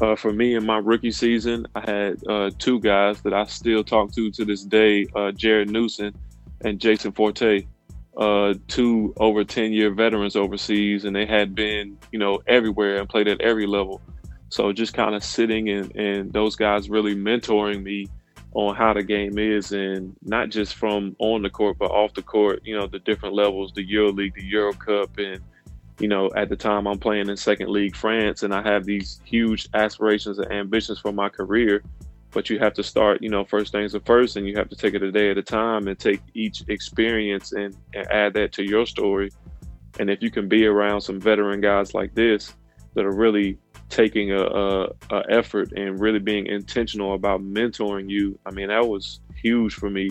Uh, for me in my rookie season, I had uh, two guys that I still talk to to this day: uh, Jared Newsom and Jason Forte, uh, two over ten year veterans overseas, and they had been, you know, everywhere and played at every level. So just kind of sitting and, and those guys really mentoring me on how the game is, and not just from on the court, but off the court. You know, the different levels, the Euro League, the Euro Cup, and you know, at the time I'm playing in second league France and I have these huge aspirations and ambitions for my career. But you have to start, you know, first things first and you have to take it a day at a time and take each experience and, and add that to your story. And if you can be around some veteran guys like this that are really taking a, a, a effort and really being intentional about mentoring you, I mean, that was huge for me